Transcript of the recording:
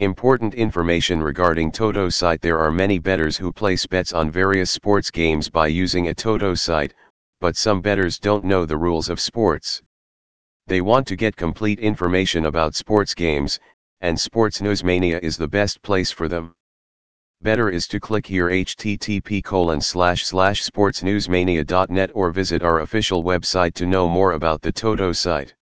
Important information regarding Toto site There are many bettors who place bets on various sports games by using a Toto site, but some bettors don't know the rules of sports. They want to get complete information about sports games, and Sports Newsmania is the best place for them. Better is to click here http colon slash slash sportsnewsmania.net or visit our official website to know more about the Toto site.